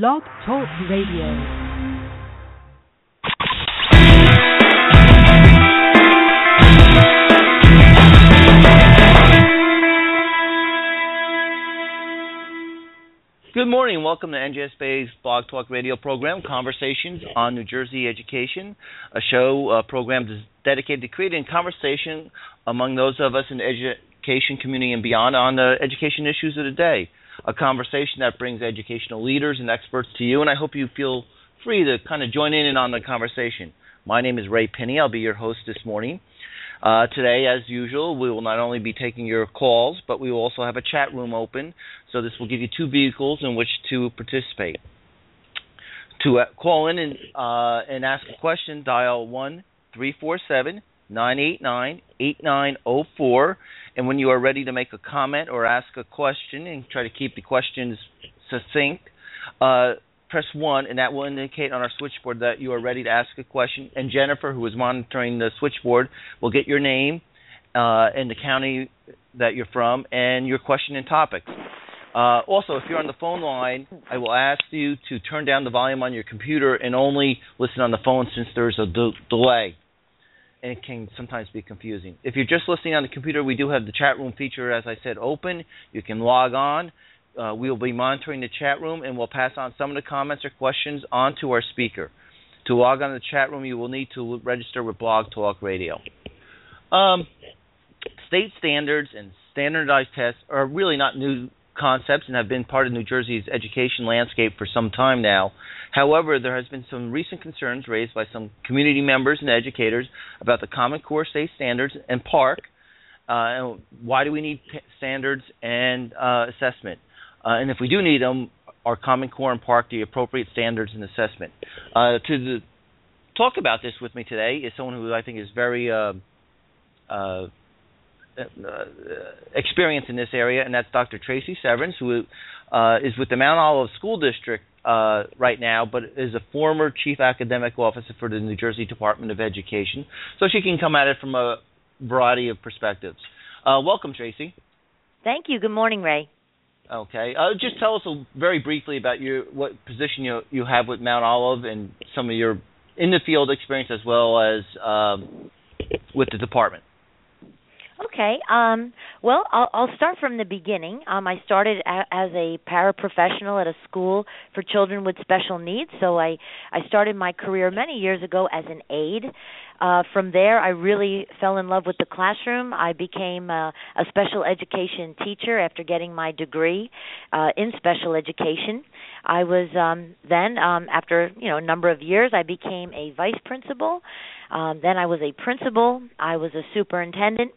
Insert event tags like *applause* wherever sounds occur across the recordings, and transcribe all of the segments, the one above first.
Blog Talk Radio. Good morning. Welcome to NJS Bay's Blog Talk Radio program, Conversations on New Jersey Education, a show uh, program dedicated to creating conversation among those of us in the education community and beyond on the education issues of the day. A conversation that brings educational leaders and experts to you, and I hope you feel free to kind of join in and on the conversation. My name is Ray Pinney. I'll be your host this morning. Uh, today, as usual, we will not only be taking your calls, but we will also have a chat room open. So this will give you two vehicles in which to participate. To uh, call in and uh, and ask a question, dial one three four seven nine eight nine eight nine zero four. And when you are ready to make a comment or ask a question, and try to keep the questions succinct, uh, press 1, and that will indicate on our switchboard that you are ready to ask a question. And Jennifer, who is monitoring the switchboard, will get your name uh, and the county that you're from and your question and topic. Uh, also, if you're on the phone line, I will ask you to turn down the volume on your computer and only listen on the phone since there's a de- delay. And it can sometimes be confusing. If you're just listening on the computer, we do have the chat room feature, as I said, open. You can log on uh, we will be monitoring the chat room and we'll pass on some of the comments or questions on to our speaker. To log on to the chat room, you will need to register with Blog Talk Radio. Um, state standards and standardized tests are really not new concepts and have been part of New Jersey's education landscape for some time now. However, there has been some recent concerns raised by some community members and educators about the Common Core state standards and PARCC. Uh, why do we need standards and uh, assessment? Uh, and if we do need them, are Common Core and PARCC the appropriate standards and assessment? Uh, to the, talk about this with me today is someone who I think is very uh, uh, uh experienced in this area, and that's Dr. Tracey Severns, who uh, is with the Mount Olive School District uh, right now, but is a former chief academic officer for the New Jersey Department of Education. So she can come at it from a variety of perspectives. welcome, Tracey. Thank you. Good morning, Ray. Okay. Uh, just tell us a, very briefly about your what position you you have with Mount Olive and some of your in the field experience as well as um, with the department. Okay. Um, well, I'll, I'll start from the beginning. Um, I started a, as a paraprofessional at a school for children with special needs. So I I started my career many years ago as an aide. Uh, from there, I really fell in love with the classroom. I became a, a special education teacher after getting my degree uh, in special education. I was um, then, um, after you know a number of years, I became a vice principal. Um, then I was a principal. I was a superintendent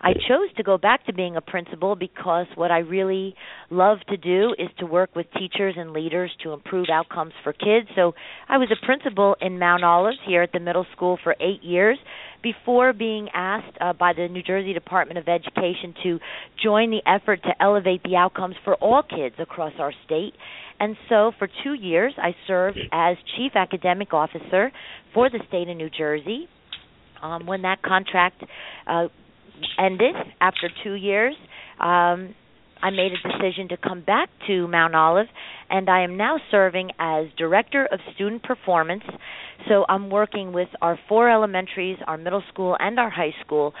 I chose to go back to being a principal because what I really love to do is to work with teachers and leaders to improve outcomes for kids. So I was a principal in Mount Olive here at the middle school for eight years before being asked uh, by the New Jersey Department of Education to join the effort to elevate the outcomes for all kids across our state. And so for two years, I served as Chief Academic Officer for the state of New Jersey. Um, when that contract uh, ended after two years, um, I made a decision to come back to Mount Olive, and I am now serving as Director of Student Performance. So I'm working with our four elementaries, our middle school, and our high school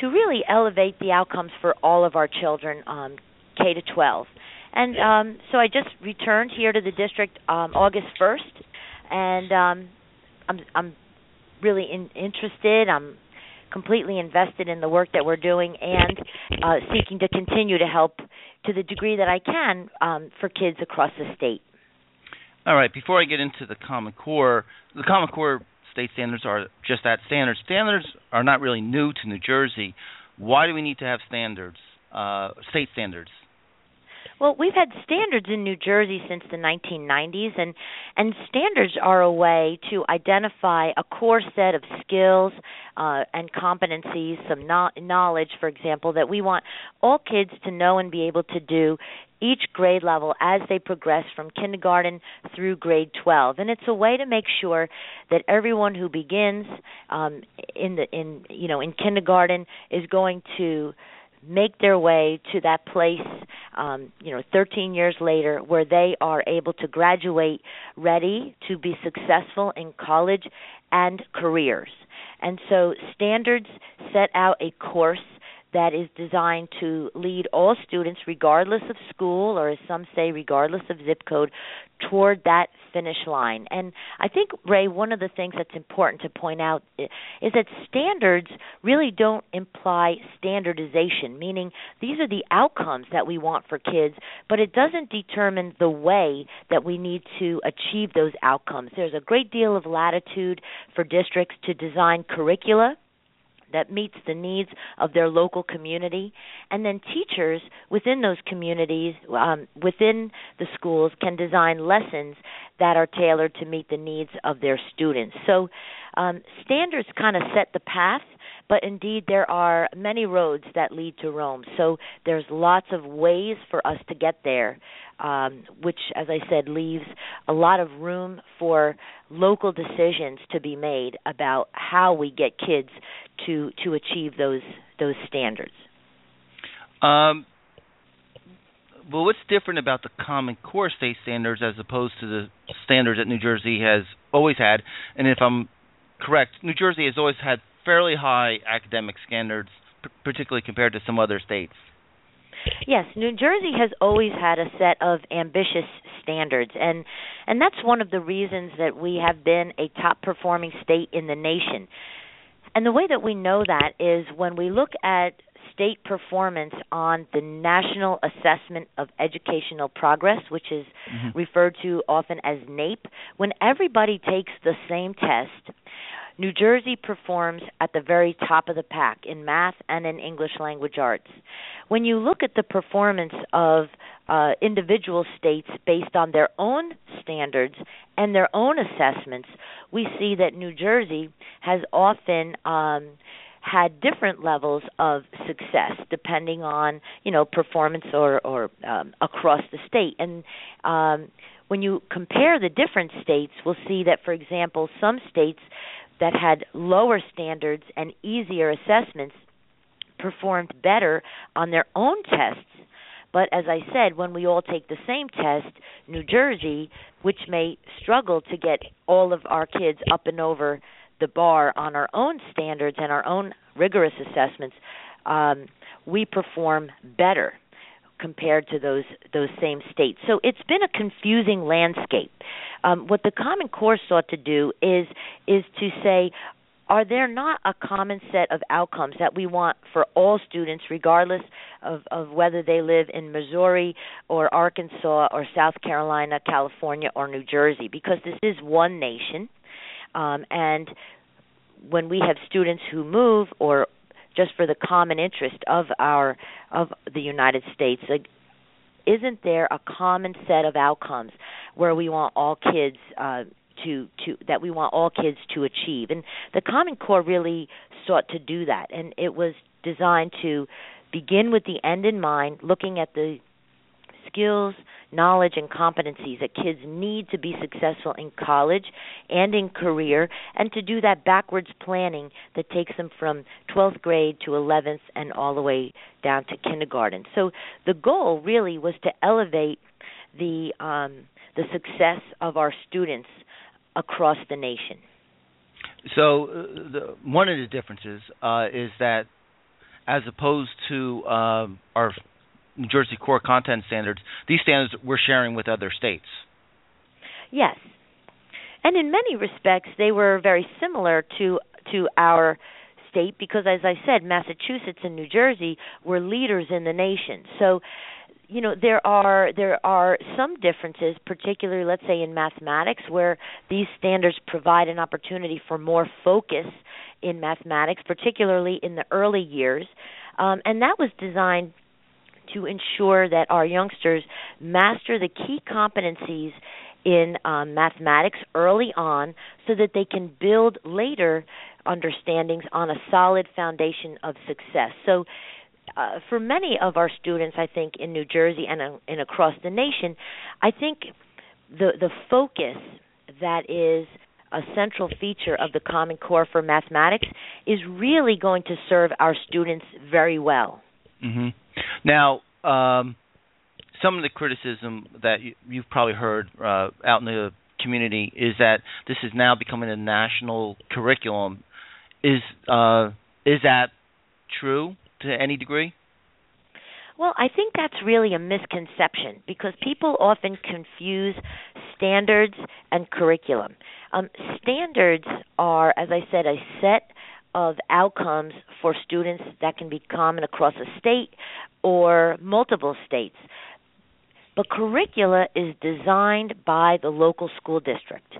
to really elevate the outcomes for all of our children, um, K to 12. And um, so I just returned here to the district um, August 1st, and um, I'm, I'm really in, interested. I'm completely invested in the work that we're doing and uh, seeking to continue to help to the degree that I can um, for kids across the state. All right. Before I get into the Common Core, the Common Core state standards are just that standards. Standards are not really new to New Jersey. Why do we need to have standards, uh, state standards? Well, we've had standards in New Jersey since the 1990s, and and standards are a way to identify a core set of skills uh, and competencies, some no- knowledge, for example, that we want all kids to know and be able to do each grade level as they progress from kindergarten through grade 12 and it's a way to make sure that everyone who begins um, in the in you know in kindergarten is going to make their way to that place um, you know 13 years later where they are able to graduate ready to be successful in college and careers. And so standards set out a course that is designed to lead all students, regardless of school or, as some say, regardless of zip code, toward that finish line. And I think, Ray, one of the things that's important to point out is that standards really don't imply standardization, meaning these are the outcomes that we want for kids, but it doesn't determine the way that we need to achieve those outcomes. There's a great deal of latitude for districts to design curricula that meets the needs of their local community. And then teachers within those communities um, within the schools can design lessons that are tailored to meet the needs of their students. So um, standards kind of set the path but indeed there are many roads that lead to Rome. So there's lots of ways for us to get there, um, which, as I said, leaves a lot of room for local decisions to be made about how we get kids to to achieve those those standards. Um, well, what's different about the Common Core state standards as opposed to the standards that New Jersey has always had? And if I'm correct, New Jersey has always had fairly high academic standards, p- particularly compared to some other states. Yes, New Jersey has always had a set of ambitious standards and and that's one of the reasons that we have been a top performing state in the nation. And the way that we know that is when we look at state performance on the National Assessment of Educational Progress, which is mm-hmm. referred to often as NAEP, when everybody takes the same test, New Jersey performs at the very top of the pack in math and in English language arts. When you look at the performance of uh, individual states based on their own standards and their own assessments, we see that New Jersey has often um, had different levels of success depending on you know performance or or um, across the state and um, when you compare the different states, we'll see that, for example, some states that had lower standards and easier assessments performed better on their own tests. But as I said, when we all take the same test, New Jersey, which may struggle to get all of our kids up and over the bar on our own standards and our own rigorous assessments, um, we perform better compared to those those same states. So it's been a confusing landscape. Um, what the Common Core sought to do is is to say, are there not a common set of outcomes that we want for all students, regardless of, of whether they live in Missouri or Arkansas or South Carolina, California, or New Jersey? Because this is one nation, um, and when we have students who move or just for the common interest of our of the United States. Like, isn't there a common set of outcomes where we want all kids uh, to to that we want all kids to achieve? And the Common Core really sought to do that, and it was designed to begin with the end in mind, looking at the skills, knowledge, and competencies that kids need to be successful in college and in career, and to do that backwards planning that takes them from 12th grade to 11th and all the way down to kindergarten. So the goal really was to elevate the um, the success of our students across the nation. So uh, the, one of the differences uh, is that as opposed to um, our New Jersey core content standards, these standards we're sharing with other states. Yes. And in many respects they were very similar to to our state because as I said Massachusetts and New Jersey were leaders in the nation. So you know there are there are some differences particularly let's say in mathematics where these standards provide an opportunity for more focus in mathematics particularly in the early years um, and that was designed to ensure that our youngsters master the key competencies in um, mathematics early on so that they can build later understandings on a solid foundation of success. So, uh, for many of our students, I think in New Jersey and, uh, and across the nation, I think the the focus that is a central feature of the Common Core for mathematics is really going to serve our students very well. hmm Now, um, some of the criticism that you, you've probably heard uh, out in the community is that this is now becoming a national curriculum. Is uh, is that true to any degree? Well, I think that's really a misconception because people often confuse standards and curriculum. Um, standards are, as I said, a set of outcomes for students that can be common across a state or multiple states. But curricula is designed by the local school district.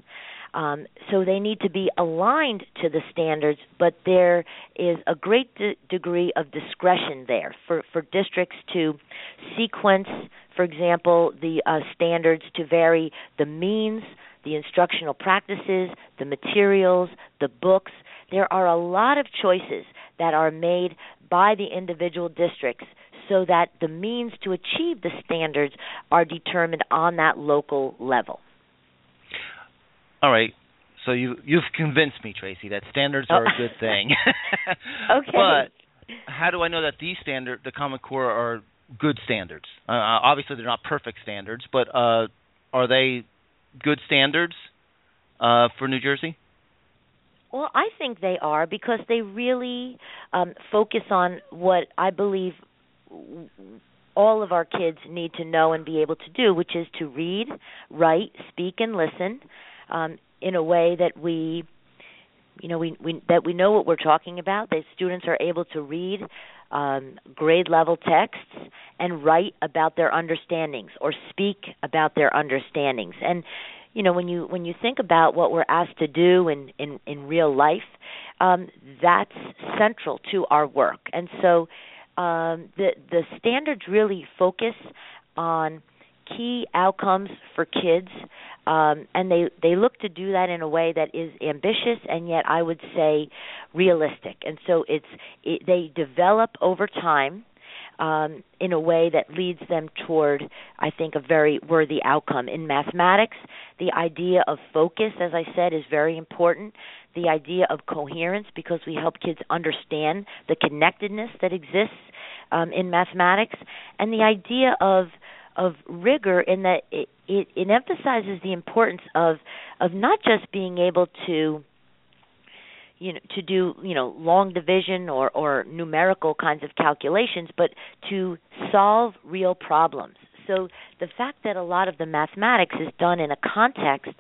Um, so they need to be aligned to the standards, but there is a great de- degree of discretion there for, for districts to sequence, for example, the uh, standards to vary the means, the instructional practices, the materials, the books. There are a lot of choices that are made by the individual districts so that the means to achieve the standards are determined on that local level. All right. So you you've convinced me, Tracey, that standards are a good thing. *laughs* *laughs* okay. But how do I know that these standard, the Common Core, are good standards? Uh, obviously, they're not perfect standards, but uh, are they good standards uh, for New Jersey? Well, I think they are because they really um, focus on what I believe all of our kids need to know and be able to do, which is to read, write, speak, and listen um, in a way that we you know we, we that we know what we're talking about that students are able to read um, grade level texts and write about their understandings or speak about their understandings. And you know when you when you think about what we're asked to do in in in real life um, that's central to our work and so um, the the standards really focus on key outcomes for kids um, and they they look to do that in a way that is ambitious and yet I would say realistic. And so it's it, they develop over time um, in a way that leads them toward, I think, a very worthy outcome. In mathematics, the idea of focus, as I said, is very important. The idea of coherence, because we help kids understand the connectedness that exists um, in mathematics, and the idea of of rigor in that it, it, it emphasizes the importance of of not just being able to you know to do you know long division or or numerical kinds of calculations but to solve real problems so the fact that a lot of the mathematics is done in a context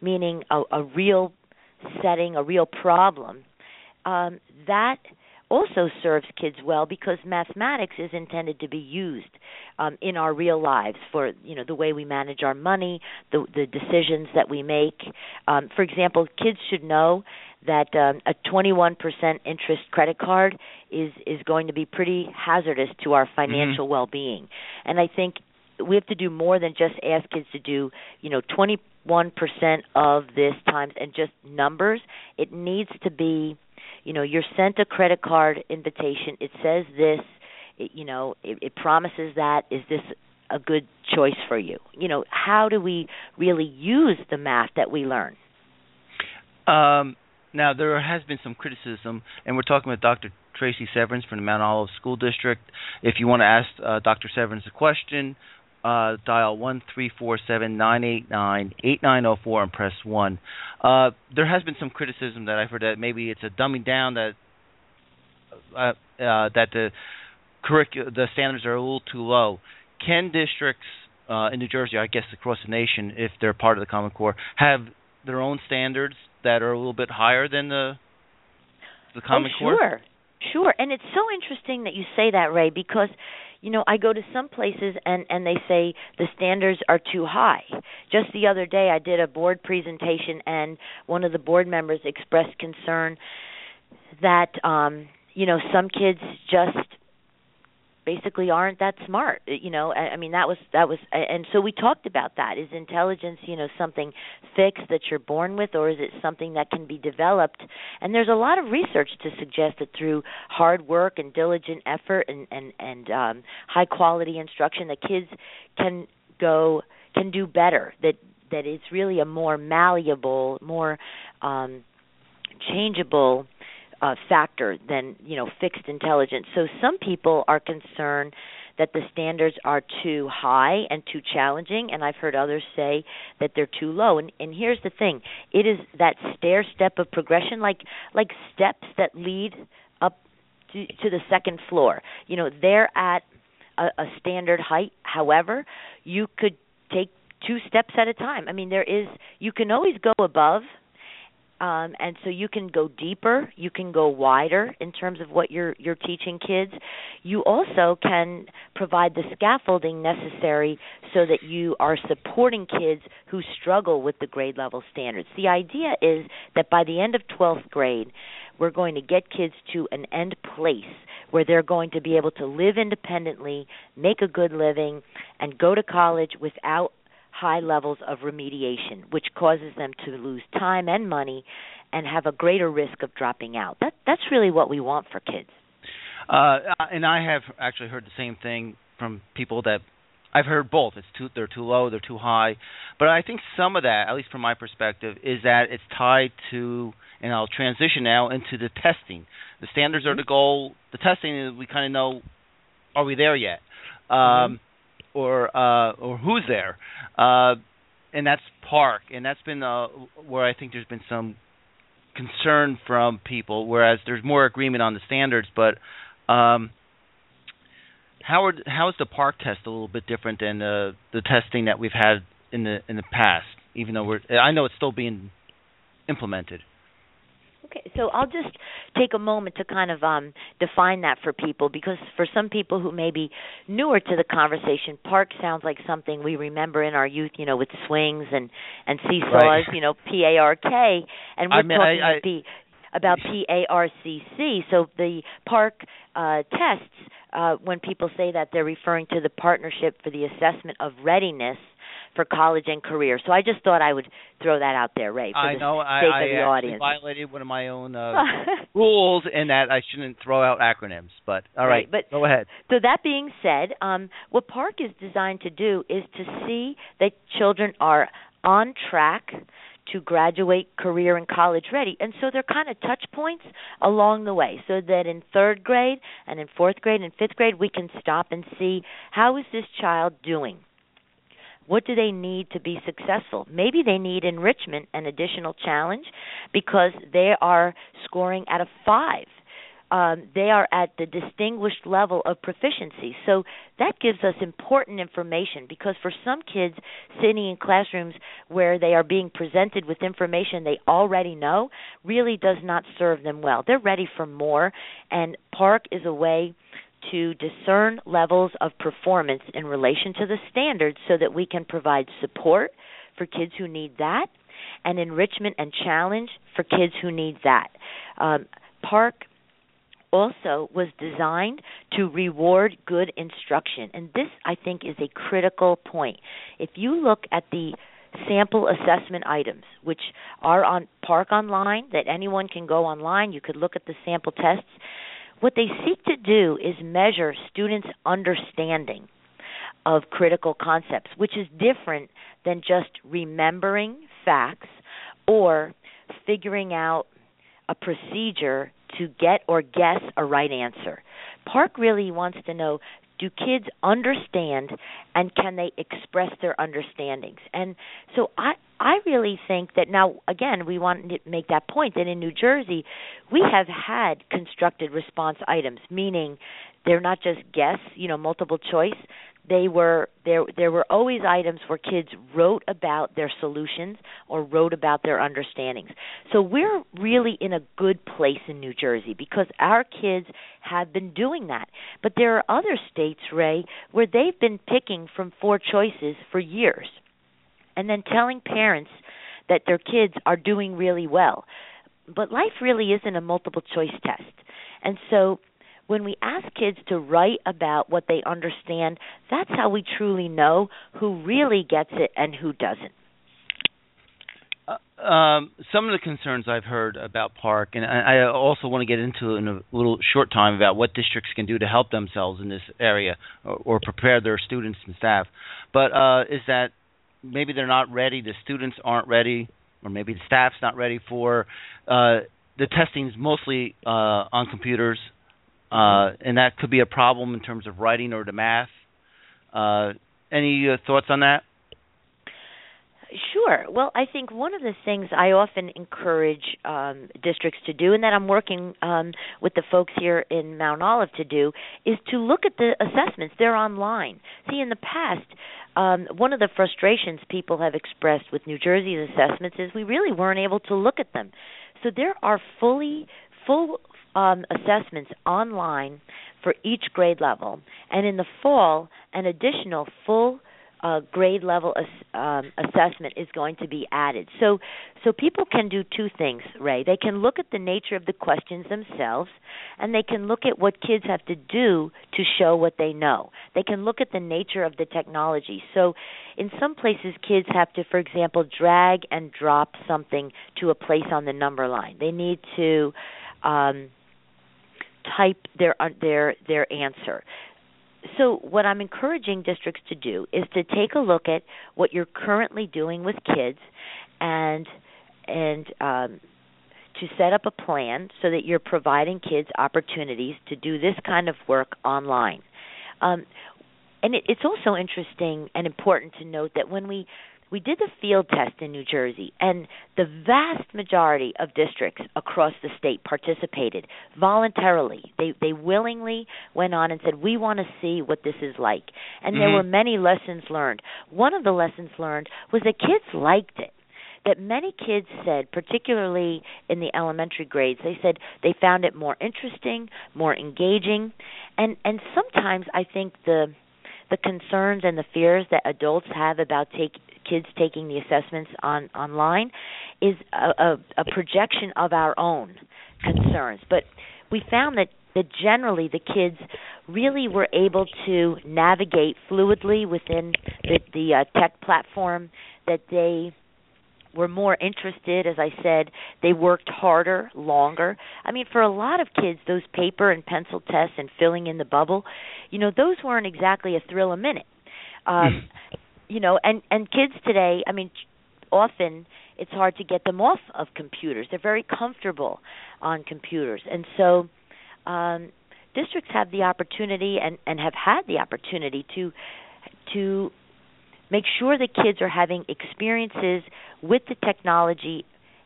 meaning a, a real setting a real problem um, that also serves kids well because mathematics is intended to be used um, in our real lives for you know the way we manage our money, the the decisions that we make. Um, for example, kids should know that um, a 21% interest credit card is is going to be pretty hazardous to our financial mm-hmm. well-being. And I think we have to do more than just ask kids to do, you know, 21% of this times and just numbers. It needs to be you know you're sent a credit card invitation it says this it, you know it, it promises that is this a good choice for you you know how do we really use the math that we learn um, now there has been some criticism and we're talking with dr tracey severns from the mount olive school district if you want to ask uh, dr severns a question uh, dial one three four seven nine eight nine eight nine zero oh four and press one. Uh, there has been some criticism that I've heard that maybe it's a dumbing down that uh, uh, that the curricu- the standards are a little too low. Can districts uh, in New Jersey, I guess across the nation, if they're part of the Common Core, have their own standards that are a little bit higher than the the Common oh, Core? Sure, sure. And it's so interesting that you say that, Ray, because you know i go to some places and and they say the standards are too high just the other day i did a board presentation and one of the board members expressed concern that um you know some kids just basically aren't that smart you know I, I mean that was that was and so we talked about that. Is intelligence you know something fixed that you're born with or is it something that can be developed? And there's a lot of research to suggest that through hard work and diligent effort and and and um high quality instruction that kids can go can do better that that it's really a more malleable more um changeable uh, factor than you know fixed intelligence. So some people are concerned that the standards are too high and too challenging, and I've heard others say that they're too low. And, and here's the thing: it is that stair step of progression, like like steps that lead up to, to the second floor. You know, they're at a, a standard height. However, you could take two steps at a time. I mean, there is you can always go above um, and so you can go deeper, you can go wider in terms of what you're you're teaching kids. You also can provide the scaffolding necessary so that you are supporting kids who struggle with the grade level standards. The idea is that by the end of 12th grade, we're going to get kids to an end place where they're going to be able to live independently, make a good living, and go to college without high levels of remediation, which causes them to lose time and money and have a greater risk of dropping out. That that's really what we want for kids. Uh, and I have actually heard the same thing from people that I've heard both. It's too they're too low, they're too high. But I think some of that, at least from my perspective, is that it's tied to and I'll transition now into the testing. The standards are the goal. The testing is we kind of know are we there yet? Um, mm-hmm or uh, or who's there, uh, and that's PARCC, and that's been uh, where I think there's been some concern from people, whereas there's more agreement on the standards. But um, how are, how is the PARCC test a little bit different than the the testing that we've had in the in the past? Even though we're I know it's still being implemented. Okay, so I'll just take a moment to kind of um, define that for people because for some people who may be newer to the conversation, park sounds like something we remember in our youth, you know, with swings and and seesaws, right. you know, P A R K, and we're I mean, talking I, I, the, about P A R C C. So the PARCC uh, tests, uh, when people say that, they're referring to the Partnership for the Assessment of Readiness for college and career. So I just thought I would throw that out there, Ray, for I the know, sake I, of the I audience. violated one of my own uh, *laughs* rules in that I shouldn't throw out acronyms. But all right, right but, go ahead. So that being said, um, what PARCC is designed to do is to see that children are on track to graduate career and college ready. And so they're kind of touch points along the way so that in third grade and in fourth grade and fifth grade we can stop and see how is this child doing? What do they need to be successful? Maybe they need enrichment and additional challenge because they are scoring at a five. Um, they are at the distinguished level of proficiency. So that gives us important information because for some kids sitting in classrooms where they are being presented with information they already know really does not serve them well. They're ready for more, and PARCC is a way to discern levels of performance in relation to the standards so that we can provide support for kids who need that and enrichment and challenge for kids who need that. Um, PARCC also was designed to reward good instruction. And this, I think, is a critical point. If you look at the sample assessment items, which are on PARCC Online, that anyone can go online, you could look at the sample tests what they seek to do is measure students' understanding of critical concepts, which is different than just remembering facts or figuring out a procedure to get or guess a right answer. PARCC really wants to know do kids understand and can they express their understandings? And so i i really think that now again we want to make that point that in new jersey we have had constructed response items meaning they're not just guess you know multiple choice they were there there were always items where kids wrote about their solutions or wrote about their understandings. So we're really in a good place in New Jersey because our kids have been doing that. But there are other states Ray where they've been picking from four choices for years and then telling parents that their kids are doing really well. But life really isn't a multiple choice test. And so when we ask kids to write about what they understand, that's how we truly know who really gets it and who doesn't. Uh, um, some of the concerns I've heard about PARCC, and I, also want to get into in a little short time about what districts can do to help themselves in this area or, or prepare their students and staff. But uh, is that maybe they're not ready, the students aren't ready, or maybe the staff's not ready for uh, the testing is mostly uh, on computers, uh, and that could be a problem in terms of writing or the math. Uh, any uh, thoughts on that? Sure. Well, I think one of the things I often encourage um, districts to do, and that I'm working um, with the folks here in Mount Olive to do, is to look at the assessments. They're online. See, in the past, um, one of the frustrations people have expressed with New Jersey's assessments is we really weren't able to look at them. So there are fully full um, assessments online for each grade level, and in the fall, an additional full uh, grade level ass- um, assessment is going to be added. So, so people can do two things, Ray. They can look at the nature of the questions themselves, and they can look at what kids have to do to show what they know. They can look at the nature of the technology. So, in some places, kids have to, for example, drag and drop something to a place on the number line. They need to um, type their uh, their their answer so what I'm encouraging districts to do is to take a look at what you're currently doing with kids and and um, to set up a plan so that you're providing kids opportunities to do this kind of work online. Um, and it, it's also interesting and important to note that when we we did the field test in New Jersey, and the vast majority of districts across the state participated voluntarily. They they willingly went on and said, "We want to see what this is like." And mm-hmm. there were many lessons learned. One of the lessons learned was that kids liked it that many kids said, particularly in the elementary grades, they said they found it more interesting, more engaging, and and sometimes I think the the concerns and the fears that adults have about take, kids taking the assessments on online is a, a, a projection of our own concerns. But we found that that generally the kids really were able to navigate fluidly within the, the uh, tech platform that they were more interested as i said they worked harder longer. I mean for a lot of kids those paper and pencil tests and filling in the bubble you know those weren't exactly a thrill a minute. Um you know and and kids today i mean often it's hard to get them off of computers they're very comfortable on computers and so um districts have the opportunity and and have had the opportunity to to make sure that kids are having experiences with the technology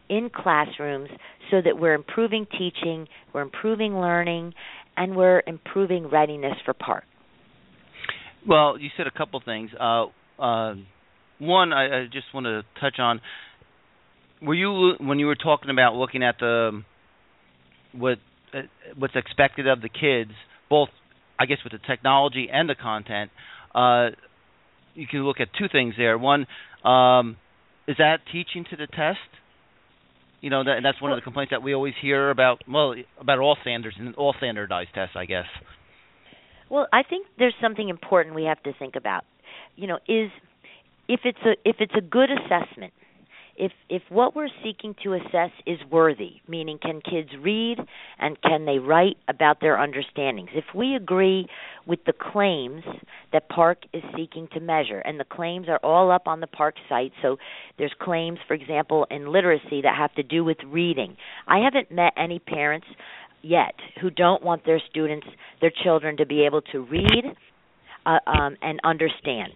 in classrooms so that we're improving teaching, we're improving learning, and we're improving readiness for PARCC. Well, you said a couple things. Uh, uh, one, I, I, just want to touch on. Were you when you were talking about looking at the what uh, what's expected of the kids, both I guess with the technology and the content? Uh, you can look at two things there. One, um, is that teaching to the test? You know, that, that's one of the complaints that we always hear about. Well, about all standards and all standardized tests, I guess. Well, I think there's something important we have to think about. You know, is if it's a if it's a good assessment, if if what we're seeking to assess is worthy, meaning can kids read and can they write about their understandings? If we agree with the claims that PARCC is seeking to measure, and the claims are all up on the PARCC site, so there's claims, for example, in literacy that have to do with reading. I haven't met any parents yet who don't want their students, their children, to be able to read uh, um, and understand.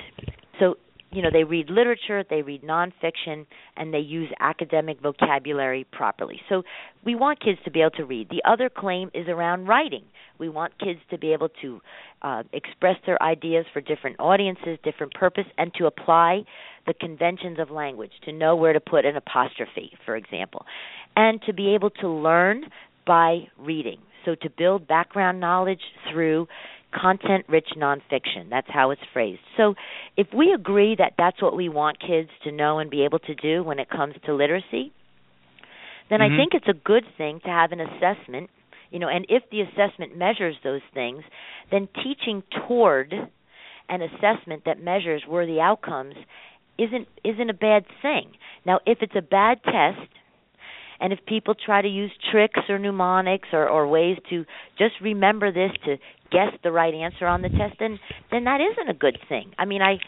So you know they read literature, they read nonfiction, and they use academic vocabulary properly. So we want kids to be able to read. The other claim is around writing. We want kids to be able to uh, express their ideas for different audiences, different purpose, and to apply the conventions of language, to know where to put an apostrophe, for example, and to be able to learn by reading. So to build background knowledge through content rich nonfiction. That's how it's phrased. So if we agree that that's what we want kids to know and be able to do when it comes to literacy, then mm-hmm. I think it's a good thing to have an assessment, you know, and if the assessment measures those things, then teaching toward an assessment that measures worthy outcomes isn't isn't a bad thing. Now, if it's a bad test, and if people try to use tricks or mnemonics or, or ways to just remember this to guess the right answer on the test, then then that isn't a good thing. I mean, I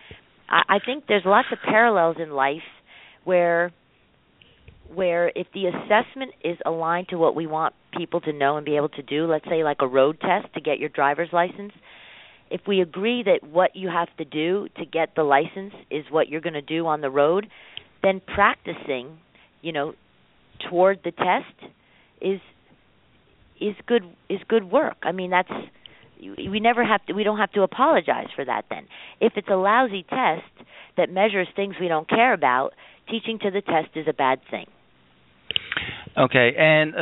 I think there's lots of parallels in life where where if the assessment is aligned to what we want people to know and be able to do, let's say like a road test to get your driver's license, if we agree that what you have to do to get the license is what you're going to do on the road, then practicing, you know, toward the test is is good is good work. I mean, that's we never have to we don't have to apologize for that then. If it's a lousy test that measures things we don't care about, teaching to the test is a bad thing. Okay, and uh,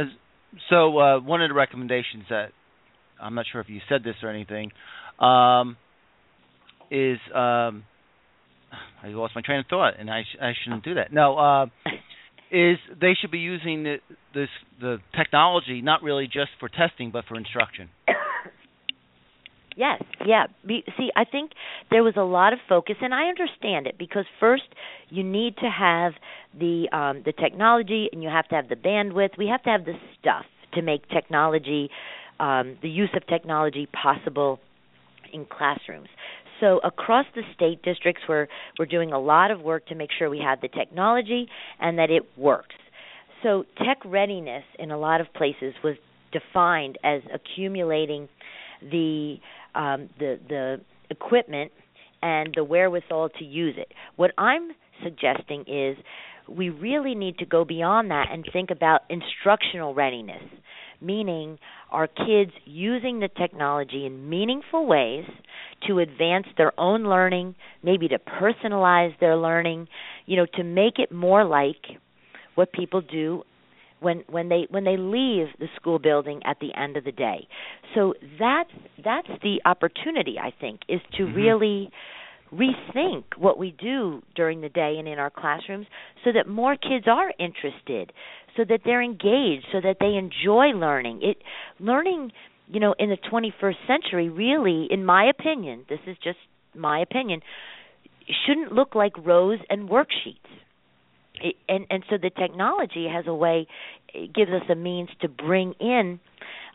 so uh, one of the recommendations that I'm not sure if you said this or anything um, is um, *sighs* I lost my train of thought, and I, sh- I shouldn't do that. No, uh, *laughs* is they should be using the, this the technology not really just for testing, but for instruction. *coughs* Yes, yeah. See, I think there was a lot of focus, and I understand it because first you need to have the um, the technology, and you have to have the bandwidth. We have to have the stuff to make technology, um, the use of technology possible in classrooms. So across the state districts, we're we're doing a lot of work to make sure we have the technology and that it works. So tech readiness in a lot of places was defined as accumulating the um, the the equipment and the wherewithal to use it. What I'm suggesting is we really need to go beyond that and think about instructional readiness, meaning are kids using the technology in meaningful ways to advance their own learning, maybe to personalize their learning, you know, to make it more like what people do when when they when they leave the school building at the end of the day. So that's that's the opportunity I think is to mm-hmm. really rethink what we do during the day and in our classrooms so that more kids are interested, so that they're engaged, so that they enjoy learning. It learning, you know, in the 21st century really in my opinion, this is just my opinion, shouldn't look like rows and worksheets and and so the technology has a way it gives us a means to bring in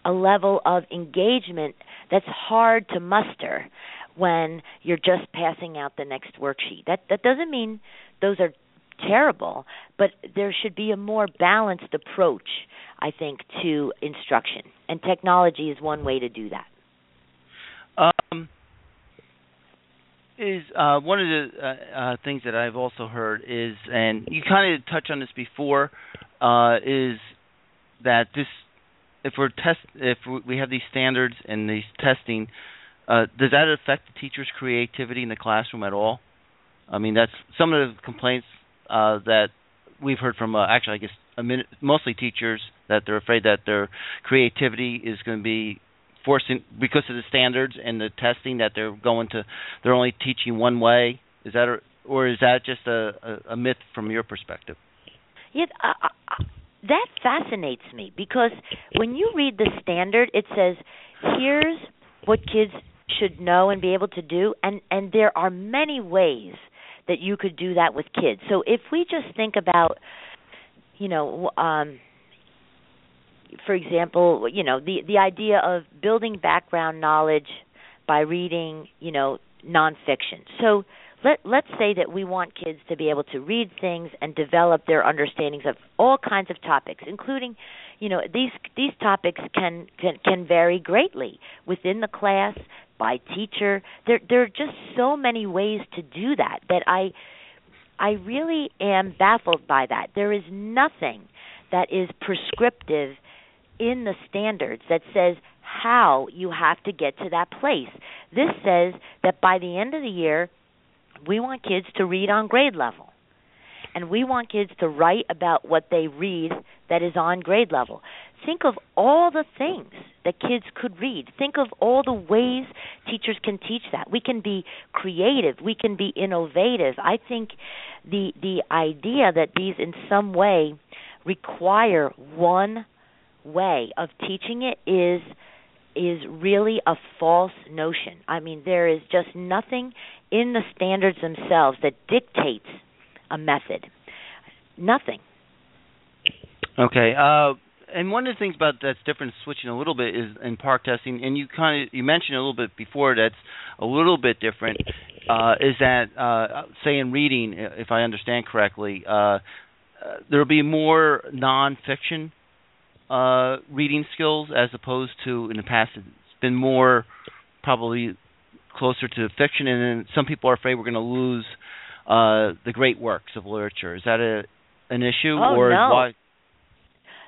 a level of engagement that's hard to muster when you're just passing out the next worksheet. That that doesn't mean those are terrible, but there should be a more balanced approach, I think, to instruction. And technology is one way to do that. Um, is uh, one of the uh, uh, things that I've also heard is, and you kind of touched on this before, uh, is that this, if we're test, if we have these standards and these testing, uh, does that affect the teacher's creativity in the classroom at all? I mean, that's some of the complaints uh, that we've heard from. actually, I guess minute, mostly teachers that they're afraid that their creativity is going to be forcing because of the standards and the testing that they're going to they're only teaching one way is that a, or is that just a, a, a myth from your perspective yeah uh, uh, that fascinates me because when you read the standard it says here's what kids should know and be able to do and and there are many ways that you could do that with kids so if we just think about you know um for example, you know, the the idea of building background knowledge by reading, you know, nonfiction. So let let's say that we want kids to be able to read things and develop their understandings of all kinds of topics, including, you know, these these topics can can, can vary greatly within the class by teacher. There there are just so many ways to do that that I I really am baffled by that. There is nothing that is prescriptive in the standards that says how you have to get to that place. This says that by the end of the year, we want kids to read on grade level. And we want kids to write about what they read that is on grade level. Think of all the things that kids could read. Think of all the ways teachers can teach that. We can be creative, we can be innovative. I think the the idea that these in some way require one way of teaching it is is really a false notion. I mean, there is just nothing in the standards themselves that dictates a method. Nothing. Okay. Uh, and one of the things about that's different, switching a little bit, is in PARCC testing, and you kind of you mentioned a little bit before that's a little bit different. Uh, is that uh, say in reading, if I understand correctly, uh, uh, there will be more nonfiction uh, reading skills as opposed to in the past. It's been more probably closer to fiction, and then some people are afraid we're going to lose uh, the great works of literature. Is that a an issue, oh, or no. why?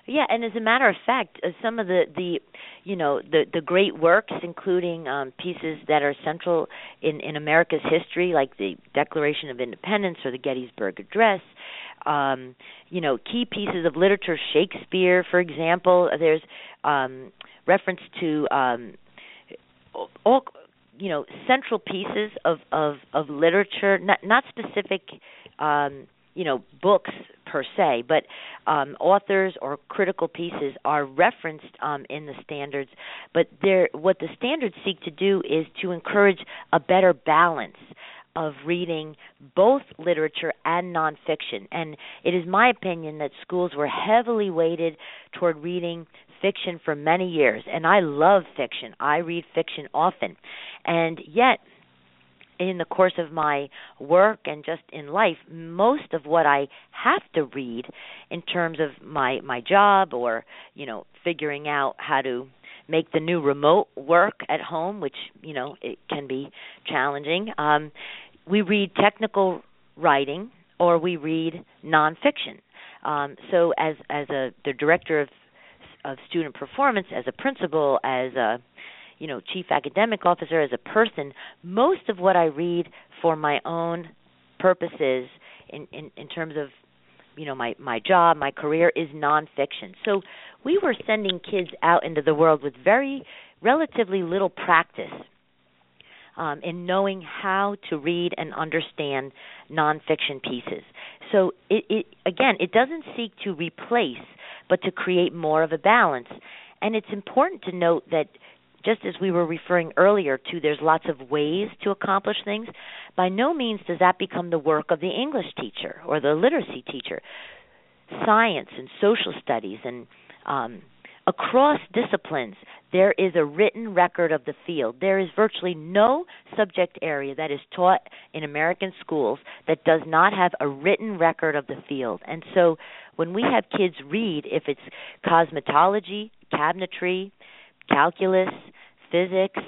Yeah, and as a matter of fact, uh, some of the the you know the the great works, including um, pieces that are central in in America's history, like the Declaration of Independence or the Gettysburg Address. Um, you know, key pieces of literature, Shakespeare, for example. There's um, reference to um, all you know central pieces of of of literature, not not specific. Um, you know books per se, but um, authors or critical pieces are referenced um, in the standards. But they what the standards seek to do is to encourage a better balance of reading both literature and nonfiction. And it is my opinion that schools were heavily weighted toward reading fiction for many years. And I love fiction. I read fiction often. And yet, in the course of my work and just in life most of what i have to read in terms of my my job or you know figuring out how to make the new remote work at home which you know it can be challenging um we read technical writing or we read nonfiction um so as as a the director of of student performance as a principal as a you know chief academic officer as a person most of what i read for my own purposes in in, in terms of you know my my job my career is nonfiction so we were sending kids out into the world with very relatively little practice um, in knowing how to read and understand nonfiction pieces. So it, it again, it doesn't seek to replace, but to create more of a balance. And it's important to note that just as we were referring earlier to there's lots of ways to accomplish things, by no means does that become the work of the English teacher or the literacy teacher. Science and social studies and um, across disciplines, there is a written record of the field. There is virtually no subject area that is taught in American schools that does not have a written record of the field. And so when we have kids read, if it's cosmetology, cabinetry, calculus, physics,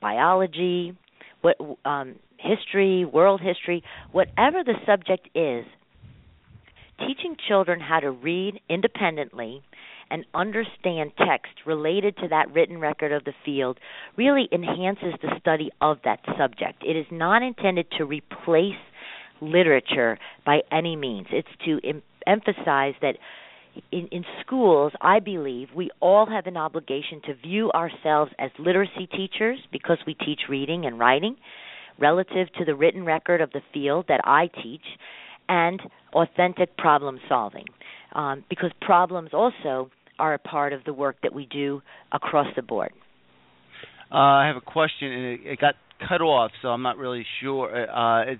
biology, what um, history, world history, whatever the subject is, teaching children how to read independently and understand text related to that written record of the field really enhances the study of that subject. It is not intended to replace literature by any means. It's to em- emphasize that in, in schools, I believe we all have an obligation to view ourselves as literacy teachers because we teach reading and writing relative to the written record of the field that I teach and authentic problem solving. Um, because problems also are a part of the work that we do across the board. Uh, I have a question, and it, it, got cut off, so I'm not really sure. Uh, it,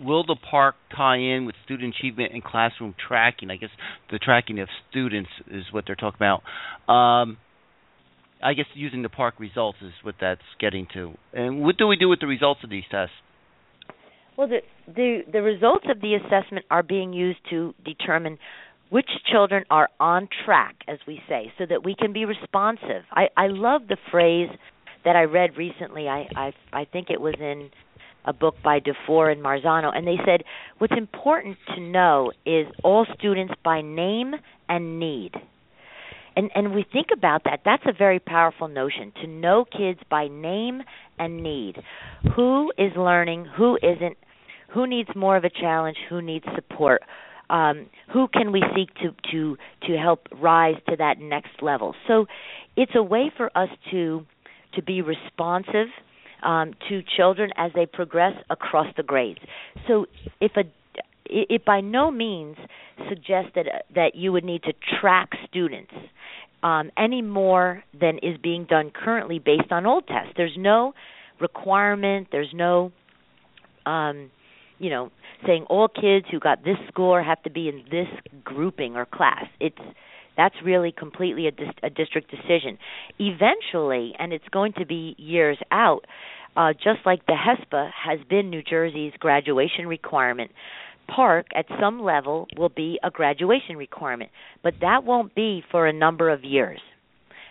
will the PARCC tie in with student achievement and classroom tracking? I guess the tracking of students is what they're talking about. Um, I guess using the PARCC results is what that's getting to. And what do we do with the results of these tests? Well, the the the results of the assessment are being used to determine which children are on track, as we say, so that we can be responsive. I I love the phrase that I read recently. I I I think it was in a book by DuFour and Marzano, and they said what's important to know is all students by name and need. And and we think about that. That's a very powerful notion to know kids by name and need. Who is learning? Who isn't? Who needs more of a challenge? Who needs support? Um, who can we seek to to to help rise to that next level? So, it's a way for us to to be responsive um, to children as they progress across the grades. So if a it by no means suggests that that you would need to track students um, any more than is being done currently based on old tests. There's no requirement. There's no, um, you know, saying all kids who got this score have to be in this grouping or class. It's that's really completely a, dis- a district decision. Eventually, and it's going to be years out, uh, just like the HSPA has been New Jersey's graduation requirement, PARCC at some level will be a graduation requirement, but that won't be for a number of years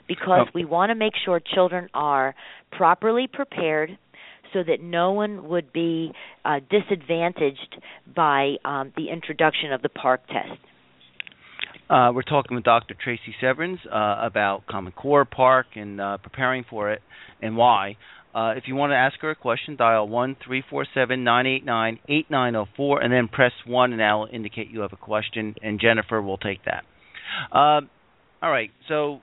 because we want to make sure children are properly prepared so that no one would be uh, disadvantaged by um, the introduction of the PARCC test. Uh, we're talking with Dr. Tracey Severns uh, about Common Core PARCC and uh, preparing for it and why. Uh, if you want to ask her a question, dial one three four seven nine eight nine eight nine zero four, and then press one, and that will indicate you have a question, and Jennifer will take that. Um all right, so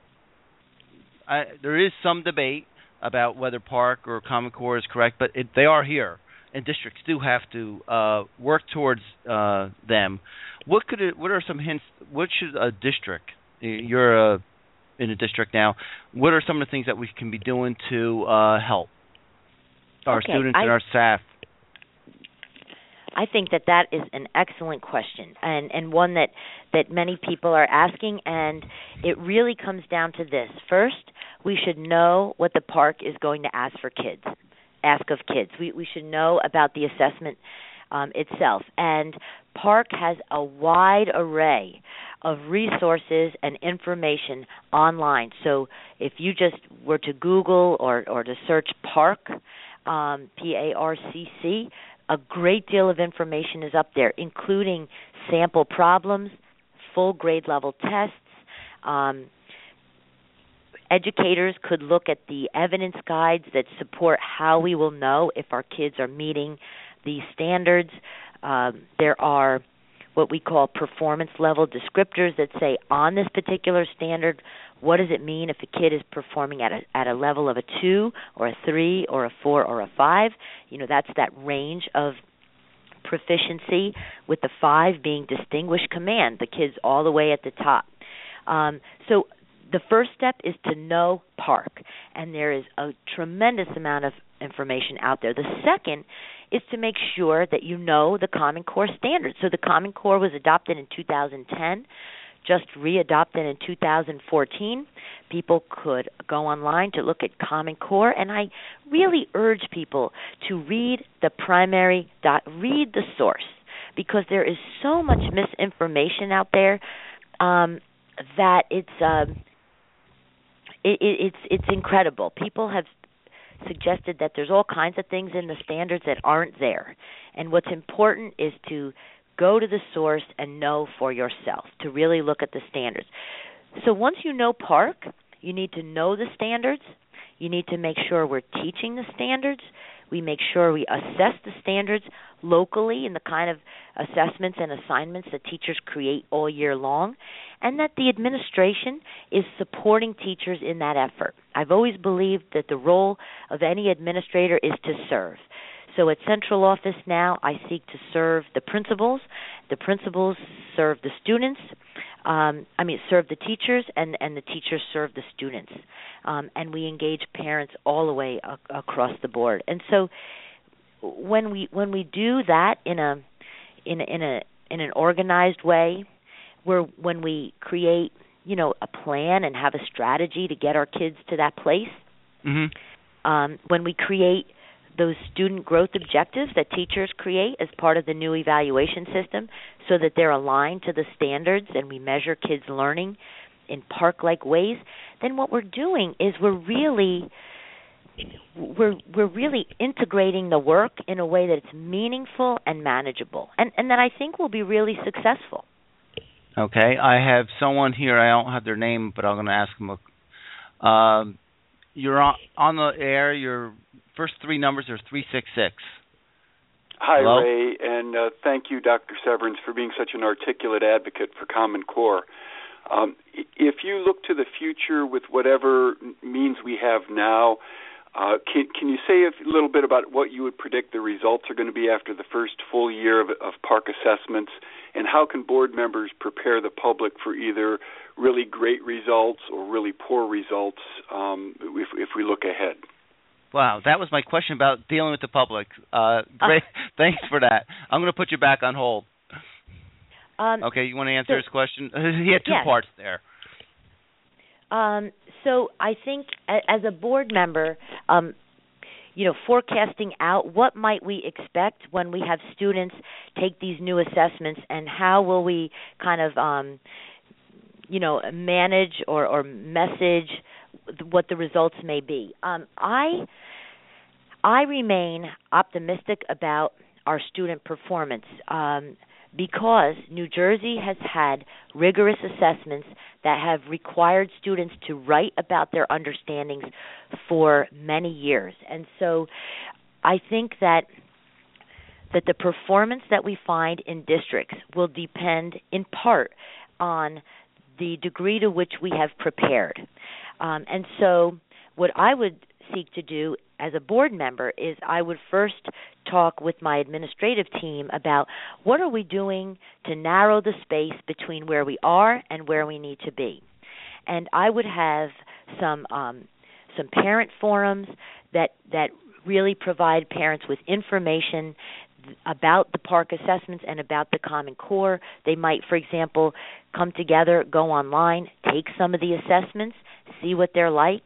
I, there is some debate about whether PARCC or Common Core is correct, but it, they are here, and districts do have to uh, work towards uh, them. What could it, what are some hints? What should a district? You're uh, in a district now. What are some of the things that we can be doing to uh, help our Okay, students and our staff? I think that that is an excellent question and and one that that many people are asking and it really comes down to this. First, we should know what the PARCC is going to ask for kids. Ask of kids. We we should know about the assessment um, itself and PARCC has a wide array of resources and information online. So if you just were to Google or or to search PARCC um, P A R C C a great deal of information is up there, including sample problems, full grade level tests. Um, educators could look at the evidence guides that support how we will know if our kids are meeting these standards. Um, there are what we call performance level descriptors that say on this particular standard what does it mean if a kid is performing at a at a level of a 2 or a 3 or a 4 or a 5 you know that's that range of proficiency with the 5 being distinguished command the kids all the way at the top. Um, so the first step is to know PARCC and there is a tremendous amount of information out there. The second is to make sure that you know the common core standards so the common core was adopted in 2010 just readopted in 2014. People could go online to look at Common Core, and I really urge people to read the primary dot, read the source, because there is so much misinformation out there um, that it's um, it, it, it's it's incredible. People have suggested that there's all kinds of things in the standards that aren't there, and what's important is to go to the source and know for yourself to really look at the standards. So once you know PARCC, you need to know the standards. You need to make sure we're teaching the standards. We make sure we assess the standards locally in the kind of assessments and assignments that teachers create all year long, and that the administration is supporting teachers in that effort. I've always believed that the role of any administrator is to serve. So at central office now, I seek to serve the principals. The principals serve the students. Um, I mean, serve the teachers, and and the teachers serve the students. Um, and we engage parents all the way a- across the board. And so, when we when we do that in a in a, in a in an organized way, where when we create you know a plan and have a strategy to get our kids to that place, Mm-hmm. um, when we create those student growth objectives that teachers create as part of the new evaluation system so that they're aligned to the standards and we measure kids learning in PARCC like ways then what we're doing is we're really we're we're really integrating the work in a way that it's meaningful and manageable and and that I think will be really successful Okay, I have someone here. I don't have their name, but I'm going to ask them. A, um, you're on on the air. Your first three numbers are three six six. Hi, Hello? Ray, and uh, thank you, Dr. Severns, for being such an articulate advocate for Common Core. Um, if you look to the future with whatever means we have now, uh, can, can you say a little bit about what you would predict the results are going to be after the first full year of, of PARCC assessments, and how can board members prepare the public for either really great results or really poor results um, if, if we look ahead? Wow, that was my question about dealing with the public. Uh, *laughs* great, thanks for that. I'm going to put you back on hold. um, Okay, you want to answer So- his question? *laughs* he had two Yes. parts there. Um, so I think as a board member, um, you know, forecasting out what might we expect when we have students take these new assessments, and how will we kind of, um, you know, manage or, or message what the results may be. Um, I I remain optimistic about our student performance. Um, because New Jersey has had rigorous assessments that have required students to write about their understandings for many years. And so I think that that the performance that we find in districts will depend in part on the degree to which we have prepared. Um, and so what I would seek to do as a board member is I would first talk with my administrative team about what are we doing to narrow the space between where we are and where we need to be. And I would have some um, some parent forums that that really provide parents with information about the PARCC assessments and about the Common Core. They might, for example, come together, go online, take some of the assessments, see what they're like,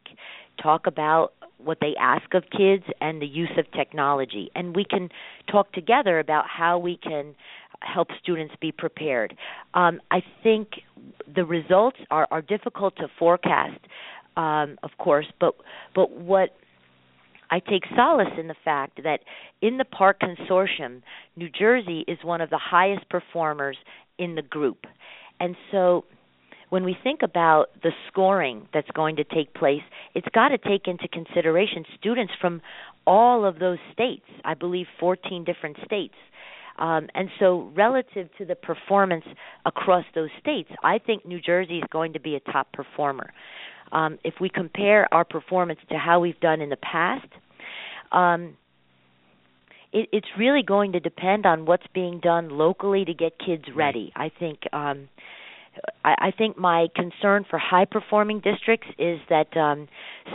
talk about what they ask of kids and the use of technology. And we can talk together about how we can help students be prepared. Um, I think the results are, are difficult to forecast, um, of course, but but what I take solace in the fact that in the PARCC consortium, New Jersey is one of the highest performers in the group. And so when we think about the scoring that's going to take place, it's got to take into consideration students from all of those states. I believe 14 different states. Um, and so, relative to the performance across those states, I think New Jersey is going to be a top performer. Um, if we compare our performance to how we've done in the past, um, it, it's really going to depend on what's being done locally to get kids ready. I think um, I, think my concern for high performing districts is that um,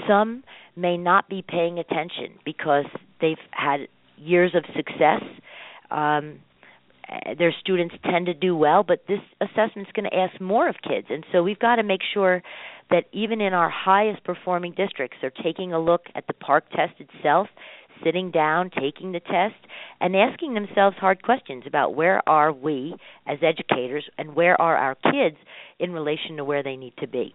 some may not be paying attention because they've had years of success. Um, their students tend to do well, but this assessment is going to ask more of kids, and so we've got to make sure that even in our highest performing districts, they're taking a look at the PARCC test itself sitting down, taking the test, and asking themselves hard questions about where are we as educators and where are our kids in relation to where they need to be.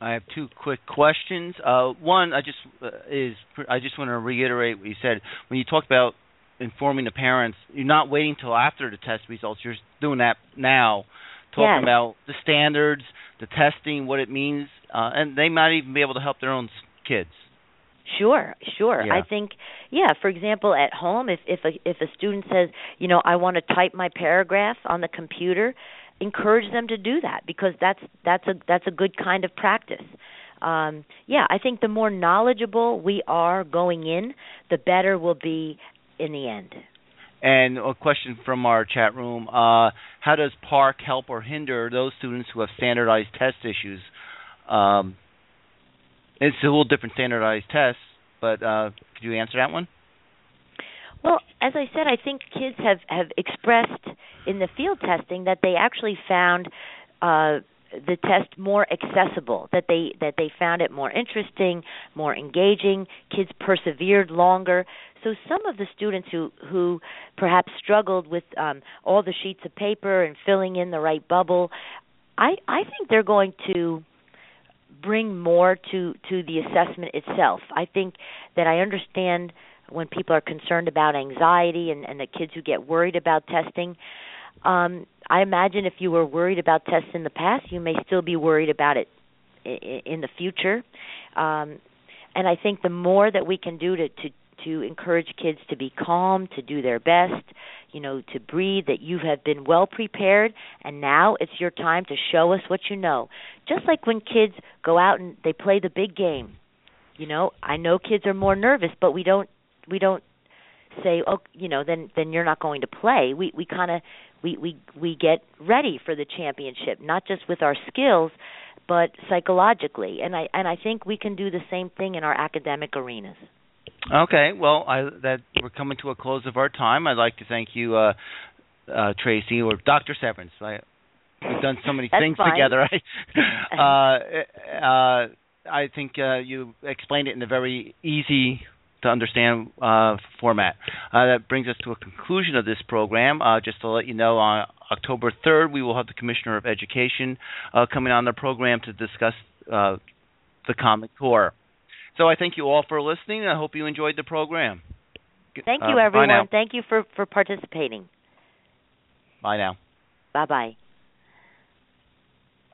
I have two quick questions. Uh, one, I just uh, is I just want to reiterate what you said when you talked about informing the parents. You're not waiting till after the test results. You're doing that now, talking yes. about the standards, the testing, what it means, uh, and they might even be able to help their own kids. Sure, sure. Yeah. I think yeah, for example, at home if if a if a student says, you know, I want to type my paragraph on the computer, encourage them to do that because that's that's a that's a good kind of practice. Um yeah, I think the more knowledgeable we are going in, the better we'll be in the end. And a question from our chat room: uh, How does PARCC help or hinder those students who have standardized test issues? Um, it's a little different standardized test, but uh, could you answer that one? Well, as I said, I think kids have have expressed in the field testing that they actually found uh, the test more accessible, that they that they found it more interesting, more engaging. Kids persevered longer. So some of the students who who perhaps struggled with um, all the sheets of paper and filling in the right bubble, I I think they're going to bring more to to the assessment itself. I think that I understand when people are concerned about anxiety and, and the kids who get worried about testing. Um, I imagine if you were worried about tests in the past, you may still be worried about it in the future. Um, and I think the more that we can do to, to to encourage kids to be calm, to do their best, you know, to breathe, that you have been well prepared, and now it's your time to show us what you know. Just like when kids go out and they play the big game. You know, I know kids are more nervous, but we don't we don't say, oh, you know, then then you're not going to play. We we kind of we we we get ready for the championship, not just with our skills, but psychologically. And I and I think we can do the same thing in our academic arenas. Okay, well, I, that we're coming to a close of our time. I'd like to thank you, uh, uh, Tracey or Dr. Severns. I, we've done so many things fine. together. *laughs* uh, *laughs* uh, I think uh, you explained it in a very easy to understand uh, format. Uh, that brings us to a conclusion of this program. Uh, just to let you know, on October 3rd, we will have the Commissioner of Education uh, coming on the program to discuss uh, the Common Core. So I thank you all for listening. I hope you enjoyed the program. Thank you, Uh, everyone. Thank you for for participating. Bye now. Bye bye.